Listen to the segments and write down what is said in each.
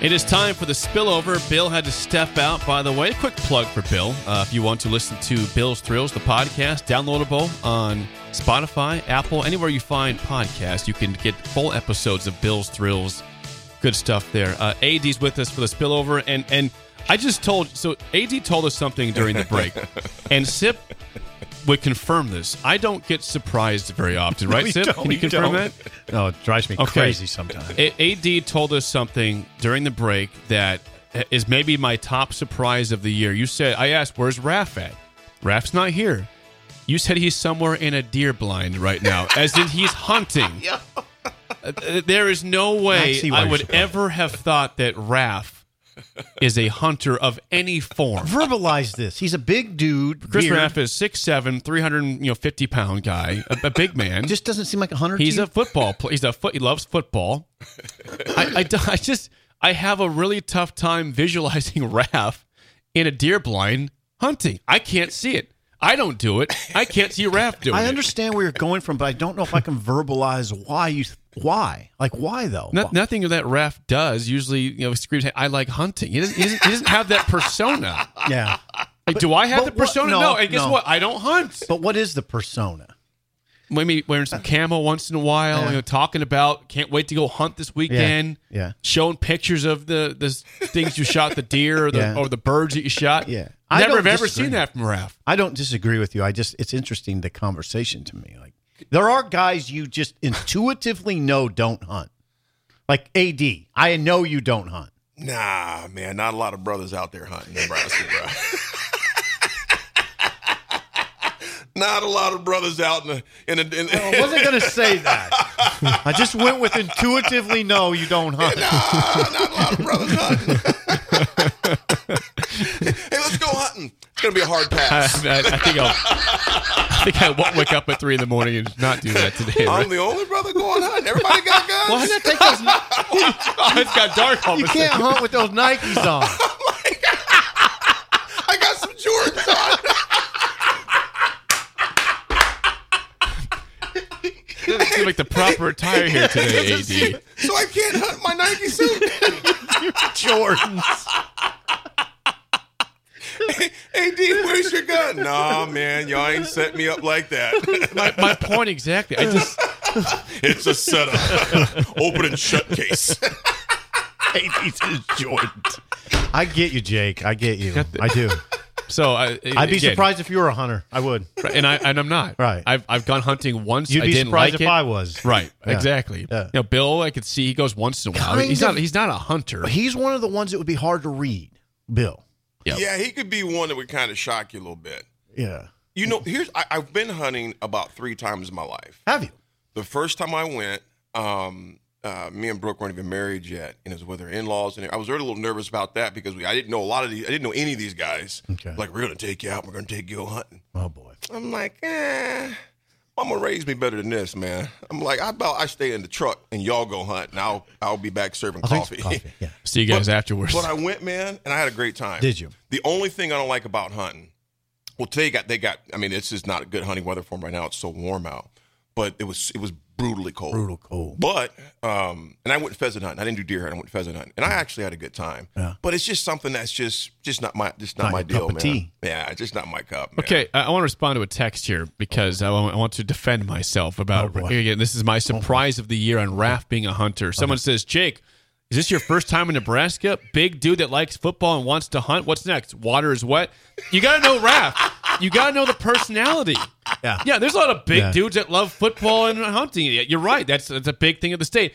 It is time for the spillover. Bill had to step out, by the way. Quick plug for Bill. Uh, if you want to listen to Bill's Thrills, the podcast, downloadable on Spotify, Apple, anywhere you find podcasts, you can get full episodes of Bill's Thrills. Good stuff there. Uh, AD's with us for the spillover, and and I just told so AD told us something during the break, and Sip would confirm this. I don't get surprised very often, right, you Sip? don't, Can you you confirm don't. that? No, it drives me Okay. crazy sometimes. A- AD told us something during the break that is maybe my top surprise of the year. You said, I asked, where's Raff at? Raff's not here. You said he's somewhere in a deer blind right now, as in he's hunting. Uh, There is no way see I would surprised. ever have thought that Raff is a hunter of any form. Verbalize this. He's a big dude. Chris beard. Raff is 6'7", 350 pound guy, a, a big man. just doesn't seem like a hunter. He's to a football. Play, he's a foot. He loves football. I, I, I just I have a really tough time visualizing Raff in a deer blind hunting. I can't see it. I don't do it. I can't see Raff doing it. I understand where you're going from, but I don't know if I can verbalize why you. Why? Like why though? No, nothing that Raff does usually, you know, screams, "I like hunting." He doesn't, he doesn't, he doesn't have that persona. Yeah. Like, do I have the but what- persona? no, No. And guess no. what? I don't hunt. But what is the persona? Maybe wearing some camo once in a while. Yeah. You know, talking about can't wait to go hunt this weekend. Yeah. showing pictures of the the things you shot, the deer or the Yeah. or the birds that you shot. Yeah. I never don't have ever seen that from Raff. I don't disagree with you. I just it's interesting the conversation to me. Like there are guys you just intuitively know don't hunt. Like AD, I know you don't hunt. Nah, man, not a lot of brothers out there hunting Nebraska, bro. not a lot of brothers out in the in, the, in I wasn't going to say that. I just went with intuitively No, you don't hunt. Nah, not a lot of brothers hunting. hey, let's go hunting. It's gonna be a hard pass. I, I think I'll. I think I won't wake up at three in the morning and not do that today. I'm Right? the only brother going hunting. Everybody got guns. Why not take those? oh, it's got dark all of You a can't sudden. hunt with those Nikes on. Oh I got some Jordans on. Doesn't seem like the proper attire here today, AD. so I can't hunt my Nike suit. Jordans. AD, where's your gun? Nah, man, y'all ain't set me up like that. My, my point exactly. I just it's a setup. Open and shut case. AD says Jordans. I get you, Jake. I get you. I do. So I, I'd be again, surprised if you were a hunter. I would. and I and I'm not. Right. I've I've gone hunting once. You'd I be didn't surprised like if it. I was. Right. Yeah. Exactly. Yeah. You know, Bill, I could see he goes once in a while. Kind he's not. He's not a hunter. He's one of the ones that would be hard to read. Bill. Yep. Yeah, he could be one that would kind of shock you a little bit. Yeah. You know, here's I, I've been hunting about three times in my life. Have you? The first time I went, um, uh, me and Brooke weren't even married yet, and it was with her in-laws, and I was already a little nervous about that because we, I didn't know a lot of these. I didn't know any of these guys. Okay. Like we're gonna take you out. We're gonna take you hunting. Oh boy. I'm like, eh. Mama raised me better than this, man. I'm like, I about I stay in the truck and y'all go hunt, and I'll I'll be back serving I'll coffee. coffee. Yeah. See you guys But- afterwards. But I went, man, and I had a great time. Did you? The only thing I don't like about hunting, well, today got they got. I mean, it's just not a good hunting weather for them right now. It's so warm out, but it was it was brutally cold. Brutal cold. But um, and I went pheasant hunting. I didn't do deer hunting. I went pheasant hunting, and I actually had a good time. Yeah. But it's just something that's just just not my just not, Not my deal, cup of man. tea. Yeah, it's just not my cup. Man. Okay, I I want to respond to a text here because I want I want to defend myself about Oh, again. This is my surprise of the year on Raff being a hunter. Someone says, "Jake, is this your first time in Nebraska? Big dude that likes football and wants to hunt. What's next? Water is wet. You got to know Raff. You got to know the personality. Yeah. Yeah, there's a lot of big Yeah. dudes that love football and hunting. You're right. That's that's a big thing of the state.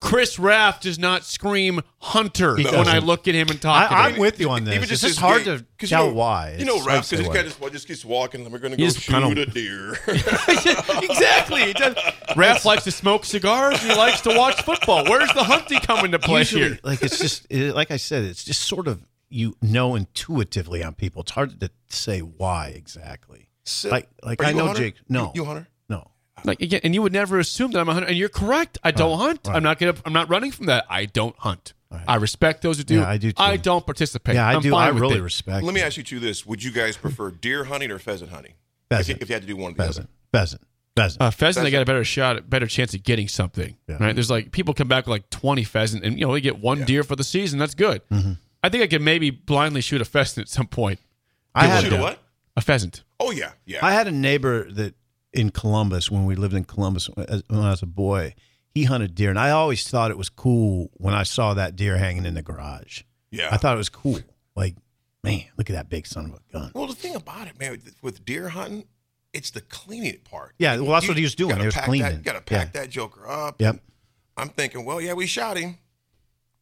Chris Raff does not scream hunter when doesn't. I look at him and talk. I, at I'm with you on this. Even it's just just hard gait. to 'Cause tell you know, why. You know, It's- Ralph, I'd say because this why. guy just, just keeps walking. and We're going to go He's shoot kind of- a deer. exactly. He does. Raff likes to smoke cigars he likes to watch football. Where's the hunting come into play Usually, here? like it's just it, like I said, it's just sort of you know intuitively on people. It's hard to say why exactly. So- Like like I know hunter? Jake. No, You, you hunter? No. Like again, and you would never assume that I'm a hunter. And you're correct. I don't hunt. right. I'm not gonna. I'm not running from that. I don't hunt. I respect those who do. Yeah, I do too. I don't participate. Yeah, I I'm do. I really it. respect. Let me ask you two this. Would you guys prefer deer hunting or pheasant hunting? Pheasant. If, if you had to do one or the pheasant, pheasant, pheasant. Uh, pheasant, they got a better shot, better chance of getting something. Yeah. Right? There's like people come back with like 20 pheasant, and you know they get one deer for the season. That's good. Mm-hmm. I think I could maybe blindly shoot a pheasant at some point. I had Shoot a what? A pheasant. Oh, yeah. Yeah. I had a neighbor that in Columbus when we lived in Columbus as- when I was a boy. He hunted deer, and I always thought it was cool when I saw that deer hanging in the garage. yeah. I thought it was cool. Like, man, look at that big son of a gun. well, the thing about it, man, with- deer hunting, it's the cleaning part. Yeah, well, that's what he was doing. He was cleaning. That, you got to pack Yeah. that joker up. Yep. I'm thinking, well, yeah, we shot him.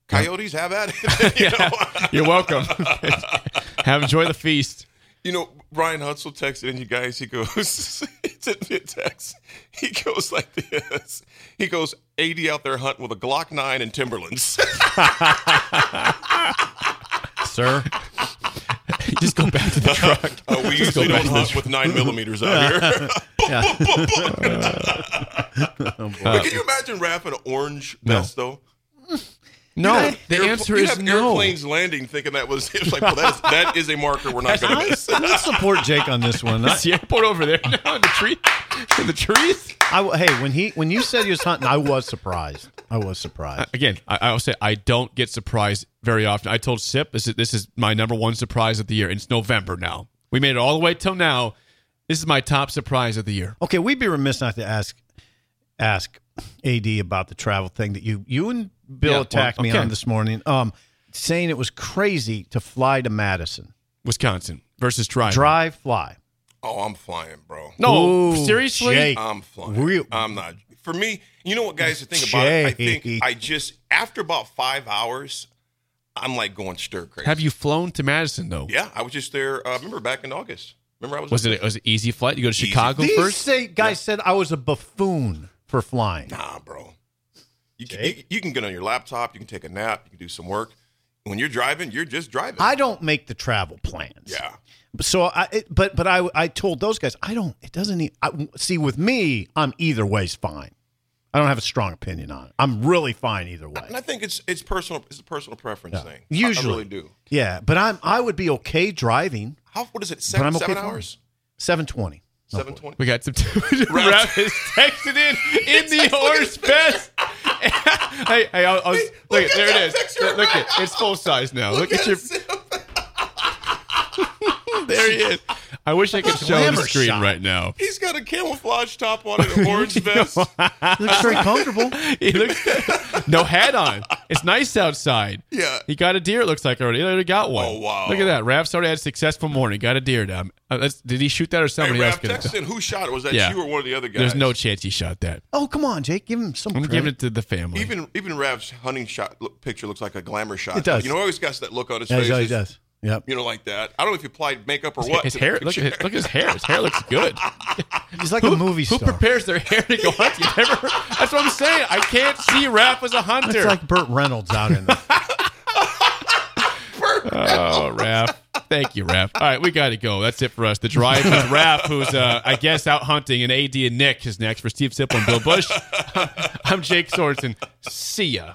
Coyotes have at it. you, know? You're welcome. Have enjoy the feast. you know, Ryan Hutzel texted in you guys. He goes, sent me a text. He goes like this. He goes, AD out there hunting with a Glock 9 and Timberlands. sir. Just go back to the truck. Uh, we Just usually don't hunt with nine millimeters out here. But can you imagine wrapping an orange No. vest though? No, the Airpl- answer is no. airplanes landing thinking that was it's like well that is, that is a marker we're not going to miss. I support Jake on this one. It's the airport over there now in the tree, in the trees. I- hey, when he when you said he was hunting, I was surprised. I was surprised. Uh, again, I, I will say I don't get surprised very often. I told Sip this is this is my number one surprise of the year. It's November now. We made it all the way till now. This is my top surprise of the year. Okay, we'd be remiss not to ask ask AD about the travel thing that you you and Bill Yeah, well, attacked me on this morning. Um, saying it was crazy to fly to Madison, Wisconsin versus drive. drive, fly. Oh, I'm flying, bro. No, Ooh, seriously. Jake. I'm flying. Real- I'm not. For me, you know what, guys? The thing about it, I think I just after about five hours, I'm like going stir crazy. Have you flown to Madison though? Yeah, I was just there. Uh, remember back in August? Remember I was. Was up it was it easy flight? You go to Easy. Chicago These first. say, guys said I was a buffoon for flying. Nah, bro. You can, you, you can get on your laptop. You can take a nap. You can do some work. When you're driving, you're just driving. I don't make the travel plans. yeah. So I, it, but but I I told those guys I don't. It doesn't. e- I, see with me, I'm either way's fine. I don't have a strong opinion on it. I'm really fine either way. And I think it's it's personal. It's a personal preference thing. Usually, I really do. Yeah, but I'm I would be okay driving How? What is it? But Seven, I'm okay seven hours. seven twenty. Seven twenty. We got some. Raff is texted in in the horse vest. hey, hey, I'll, I'll, look, look at at there it is. Look, look at it's full size now. Look, at your. There he is. I wish I could show the screen shot. right now. He's got a camouflage top on and an orange vest. Looks very comfortable. He looks no hat on. It's nice outside. Yeah. He got a deer. It looks like already. He already got one. Oh, wow. Look at that. Raff's already had a successful morning. Got a deer down. Uh, that's- did he shoot that or Hey, somebody else? Raff, could text in who shot it. Was that Yeah. you or one of the other guys? There's no chance he shot that. Oh come on, Jake, give him some. I'm credit. giving it to the family. Even even Raff's hunting shot look, picture looks like a glamour shot. It does. You know, he always got that look on his Yeah, face. he It's- does. Yep. You know, like that. I don't know if you applied makeup or his, what. his hair. Look at his, look at his hair. His hair looks good. He's like a movie star. Who prepares their hair to go hunt? You never. That's what I'm saying. I can't see Raff as a hunter. It's like Burt Reynolds out in there. Oh, Raff. Thank you, Raff. All right, we got to go. That's it for us. The drive is Raff, who's, uh, I guess, out hunting, and AD and Nick is next for Steve Sipple and Bill Bush. I'm Jake Sorensen. See ya.